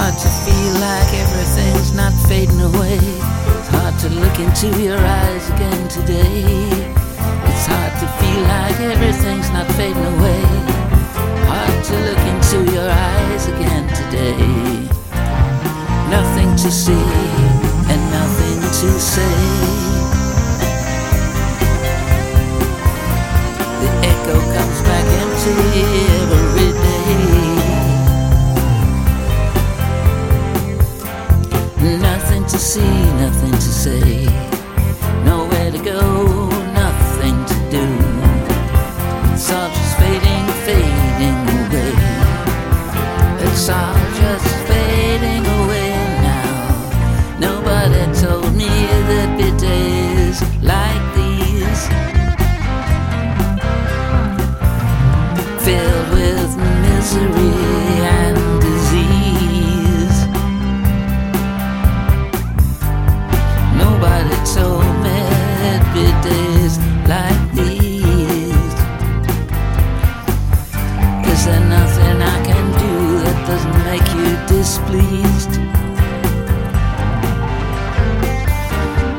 hard to feel like everything's not fading away. It's hard to look into your eyes again today. It's hard to feel like everything's not fading away. Hard to look into your eyes again today. Nothing to see and nothing to say. See, nothing to say. Nowhere to go, doesn't make you displeased?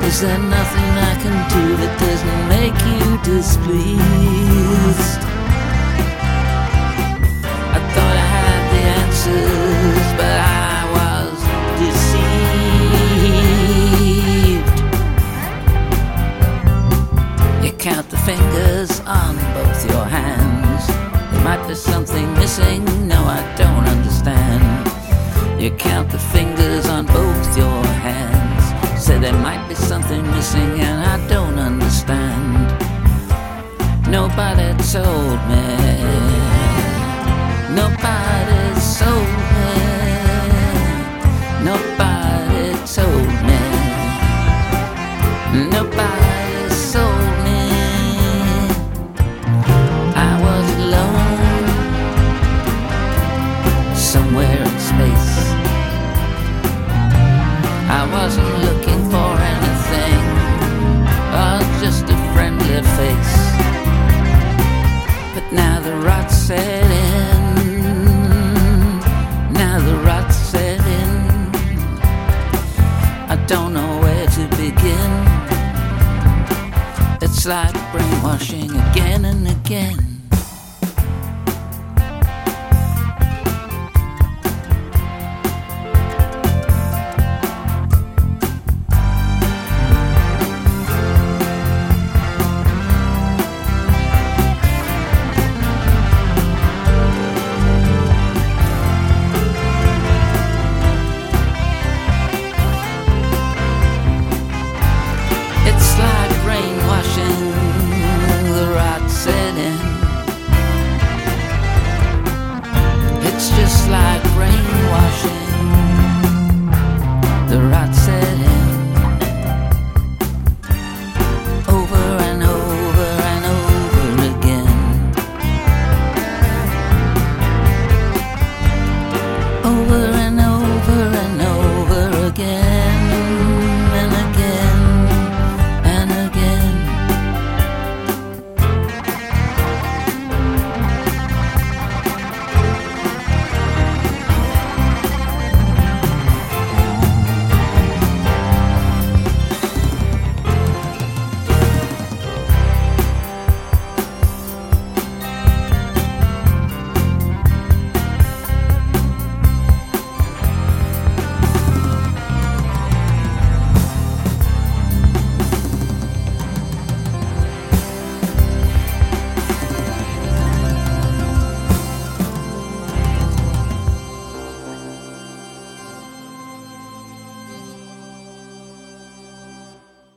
Is there nothing I can do that doesn't make you displeased? You count the fingers on both your hands. Say there might be something missing, and I don't understand. Nobody told me. Nobody told me. Nobody wasn't looking for anything, or just a friendly face. But now the rot set in. Now the rot set in. I don't know where to begin. It's like brainwashing again and again. brainwashing. The rats.